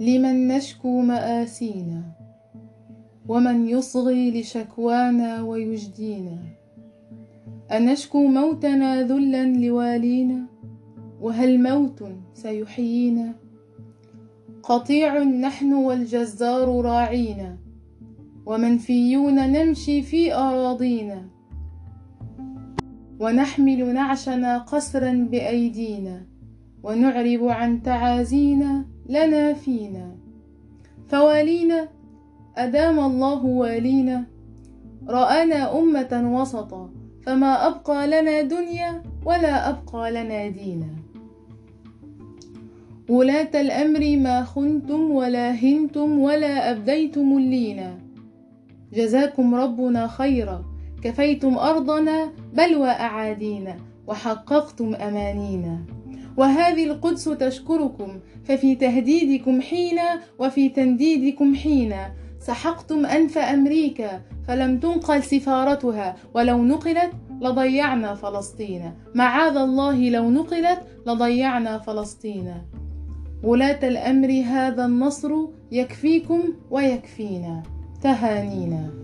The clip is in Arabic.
لمن نشكو مآسينا ومن يصغي لشكوانا ويجدينا. أنشكو موتنا ذلا لوالينا؟ وهل موت سيحيينا؟ قطيع نحن والجزار راعينا ومنفيون نمشي في أراضينا. ونحمل نعشنا قسرا بأيدينا. ونعرب عن تعازينا لنا فينا. فوالينا أدام الله والينا. رآنا أمة وسطا فما أبقى لنا دنيا ولا أبقى لنا دينا. ولاة الأمر ما خنتم ولا هنتم ولا أبديتم اللينا جزاكم ربنا خيرا. كفيتم أرضنا بل وأعادينا وحققتم أمانينا. وهذه القدس تشكركم ففي تهديدكم حين وفي تنديدكم حين سحقتم أنف أمريكا فلم تنقل سفارتها ولو نقلت لضيعنا فلسطين. معاذ الله لو نقلت لضيعنا فلسطين. ولاة الأمر هذا النصر يكفيكم ويكفينا. تهانينا.